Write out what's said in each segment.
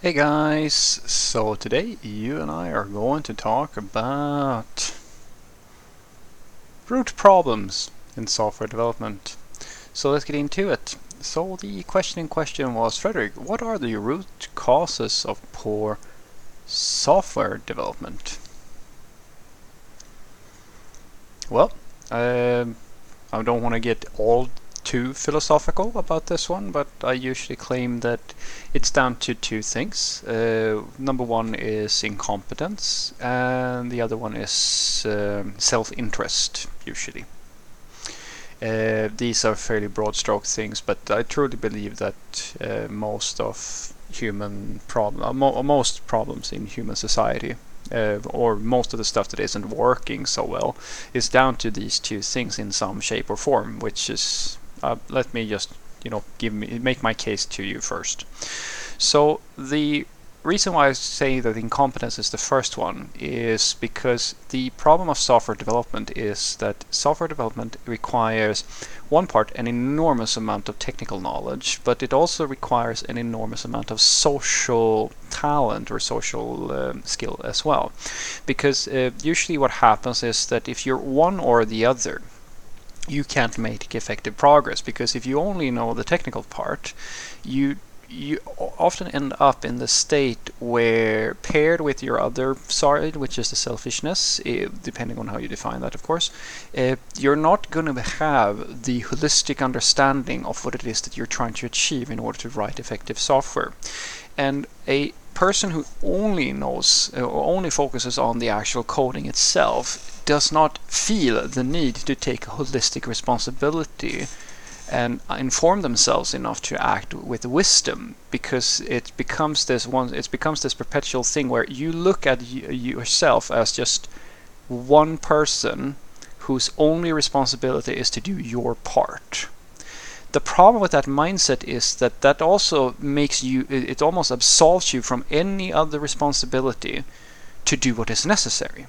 Hey guys, so today you and I are going to talk about root problems in software development. So let's get into it. So the question in question was, Frederick, what are the root causes of poor software development? Well, um, I don't want to get all too philosophical about this one, but I usually claim that it's down to two things. Uh, number one is incompetence, and the other one is um, self-interest, usually. Uh, these are fairly broad stroke things, but I truly believe that uh, most of human problem, uh, mo most problems in human society, uh, or most of the stuff that isn't working so well, is down to these two things in some shape or form, which is uh, let me just you know give me make my case to you first. So the reason why I say that incompetence is the first one is because the problem of software development is that software development requires one part an enormous amount of technical knowledge, but it also requires an enormous amount of social talent or social um, skill as well. Because uh, usually what happens is that if you're one or the other, you can't make effective progress because if you only know the technical part, you you often end up in the state where paired with your other side, which is the selfishness, eh, depending on how you define that, of course, uh, you're not going to have the holistic understanding of what it is that you're trying to achieve in order to write effective software. And a person who only knows uh, or only focuses on the actual coding itself does not feel the need to take holistic responsibility and inform themselves enough to act with wisdom because it becomes this one it becomes this perpetual thing where you look at yourself as just one person whose only responsibility is to do your part the problem with that mindset is that that also makes you it almost absolves you from any other responsibility to do what is necessary.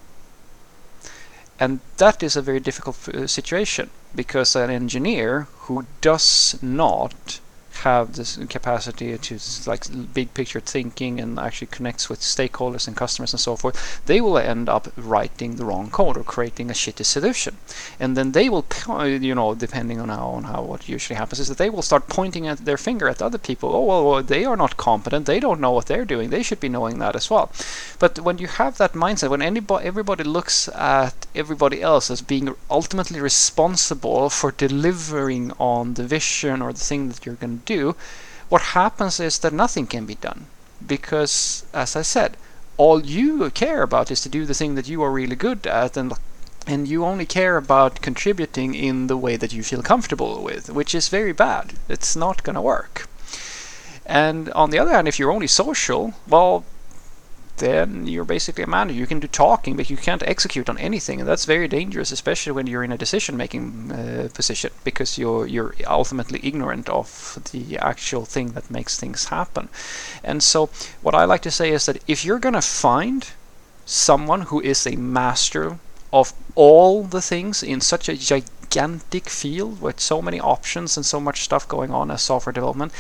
And that is a very difficult uh, situation because an engineer who does not have this capacity to like big picture thinking and actually connects with stakeholders and customers and so forth, they will end up writing the wrong code or creating a shitty solution. And then they will, you know, depending on how on how what usually happens is that they will start pointing at their finger at other people. Oh well, well, they are not competent. They don't know what they're doing. They should be knowing that as well. But when you have that mindset, when anybody everybody looks at everybody else as being ultimately responsible for delivering on the vision or the thing that you're going to do, what happens is that nothing can be done. Because, as I said, all you care about is to do the thing that you are really good at and and you only care about contributing in the way that you feel comfortable with, which is very bad. It's not going to work. And on the other hand, if you're only social, well, then you're basically a manager. You can do talking, but you can't execute on anything, and that's very dangerous, especially when you're in a decision-making uh, position, because you're you're ultimately ignorant of the actual thing that makes things happen. And so, what I like to say is that if you're gonna find someone who is a master of all the things in such a gigantic gigantic field with so many options and so much stuff going on as software development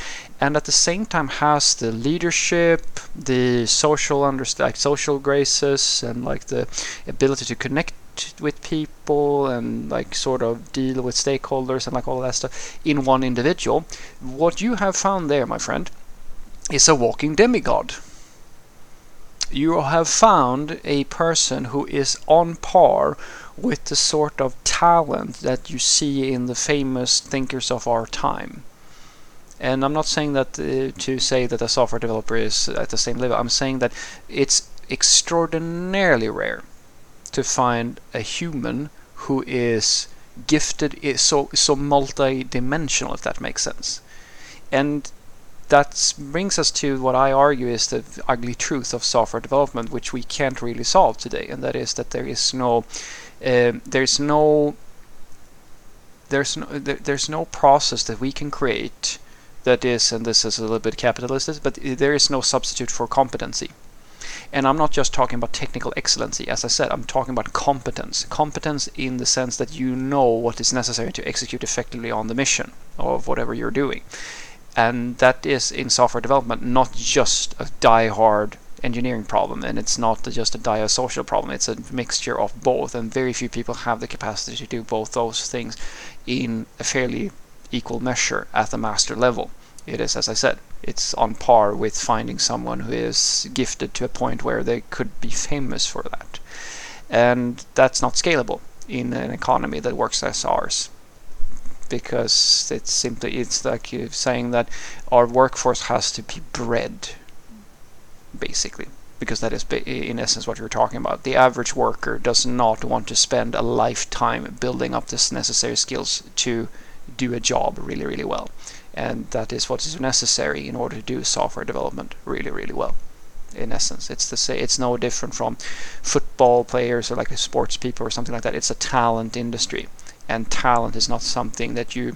and at the same time has the leadership the social under like social graces and like the ability to connect with people and like sort of deal with stakeholders and like all that stuff in one individual. What you have found there my friend is a walking demigod. You have found a person who is on par with the sort of talent that you see in the famous thinkers of our time. And I'm not saying that uh, to say that a software developer is at the same level. I'm saying that it's extraordinarily rare to find a human who is gifted so so multi-dimensional if that makes sense. And that brings us to what I argue is the ugly truth of software development, which we can't really solve today, and that is that there is no, uh, there's no, there's no, there, there's no process that we can create that is, and this is a little bit capitalist, but there is no substitute for competency. And I'm not just talking about technical excellency, as I said, I'm talking about competence. Competence in the sense that you know what is necessary to execute effectively on the mission of whatever you're doing and that is in software development not just a die-hard engineering problem and it's not just a dire social problem it's a mixture of both and very few people have the capacity to do both those things in a fairly equal measure at the master level. It is as i said it's on par with finding someone who is gifted to a point where they could be famous for that. And that's not scalable in an economy that works as ours because it's simply it's like saying that our workforce has to be bred basically because that is in essence what you're talking about. The average worker does not want to spend a lifetime building up this necessary skills to do a job really really well. And that is what is necessary in order to do software development really really well in essence. It's the say it's no different from football players or like sports people or something like that. It's a talent industry. And talent is not something that you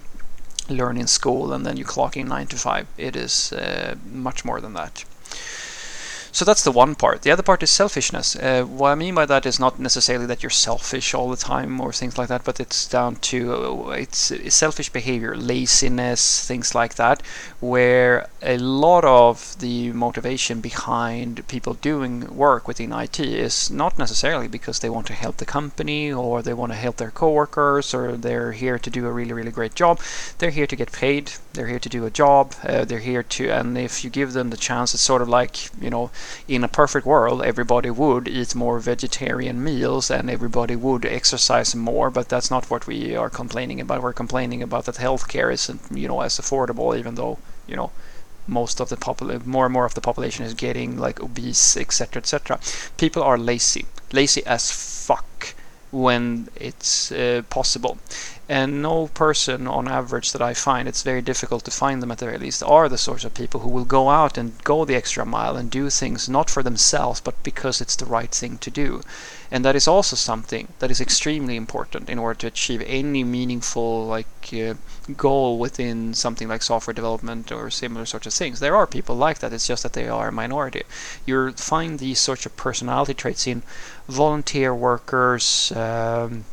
learn in school and then you clock in 9 to 5 it is uh, much more than that so that's the one part. The other part is selfishness. Uh, what I mean by that is not necessarily that you're selfish all the time or things like that, but it's down to uh, it's, it's selfish behavior, laziness, things like that, where a lot of the motivation behind people doing work within IT is not necessarily because they want to help the company or they want to help their coworkers or they're here to do a really really great job. They're here to get paid. They're here to do a job. Uh, they're here to, and if you give them the chance, it's sort of like you know in a perfect world, everybody would eat more vegetarian meals and everybody would exercise more, but that's not what we are complaining about. We're complaining about that healthcare isn't, you know, as affordable, even though, you know, most of the popul- more and more of the population is getting like obese, etc., etc. People are lazy, lazy as fuck when it's uh, possible. And no person on average that I find, it's very difficult to find them at the very least, are the sorts of people who will go out and go the extra mile and do things not for themselves but because it's the right thing to do. And that is also something that is extremely important in order to achieve any meaningful like uh, goal within something like software development or similar sorts of things. There are people like that, it's just that they are a minority. You find these sorts of personality traits in volunteer workers, um,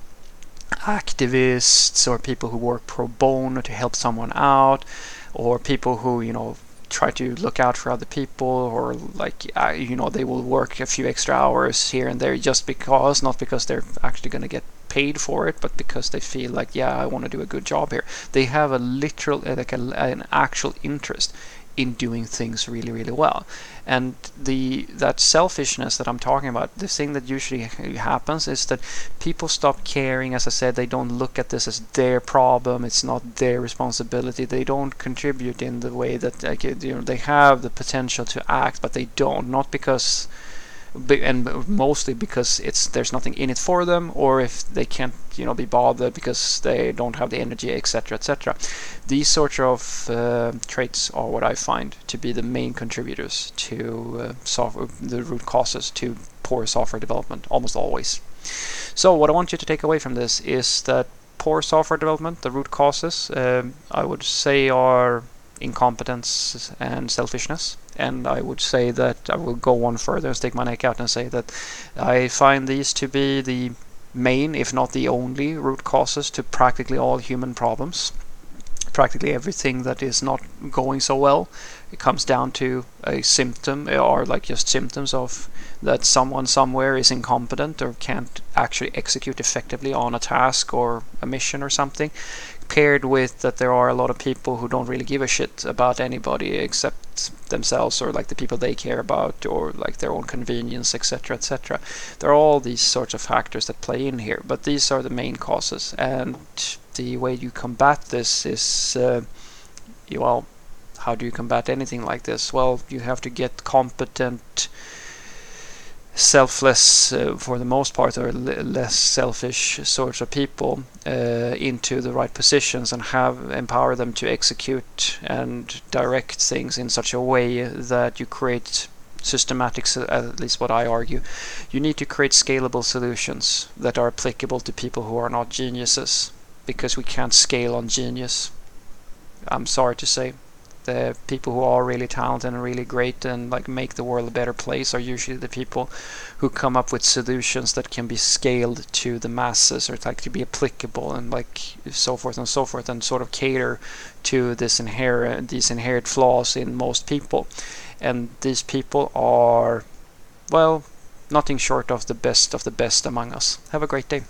activists, or people who work pro bono to help someone out, or people who, you know, try to look out for other people or like uh, you know they will work a few extra hours here and there just because not because they're actually going to get paid for it but because they feel like yeah I want to do a good job here. They have a literal like a, an actual interest in doing things really really well. And the that selfishness that I'm talking about the thing that usually happens is that people stop caring. As I said they don't look at this as their problem. It's not their responsibility. They don't contribute in the way that like, you know they have the potential to act but they don't. Not because and mostly because it's there's nothing in it for them or if they can't you know be bothered because they don't have the energy etc etc these sorts of uh, traits are what I find to be the main contributors to uh, software the root causes to poor software development almost always. So what I want you to take away from this is that poor software development the root causes um, I would say are incompetence and selfishness. And I would say that I will go one further and stick my neck out and say that I find these to be the main, if not the only, root causes to practically all human problems. Practically everything that is not going so well, it comes down to a symptom or like just symptoms of that someone somewhere is incompetent or can't actually execute effectively on a task or a mission or something paired with that there are a lot of people who don't really give a shit about anybody except themselves or like the people they care about or like their own convenience etc etc there are all these sorts of factors that play in here but these are the main causes. And the way you combat this is uh, well how do you combat anything like this? Well you have to get competent selfless uh, for the most part or less selfish sorts of people uh, into the right positions and have empower them to execute and direct things in such a way that you create systematic at least what I argue. You need to create scalable solutions that are applicable to people who are not geniuses because we can't scale on genius. I'm sorry to say the people who are really talented and really great and like make the world a better place are usually the people who come up with solutions that can be scaled to the masses or like to be applicable and like so forth and so forth and sort of cater to this inherent these inherent flaws in most people. And these people are well nothing short of the best of the best among us. Have a great day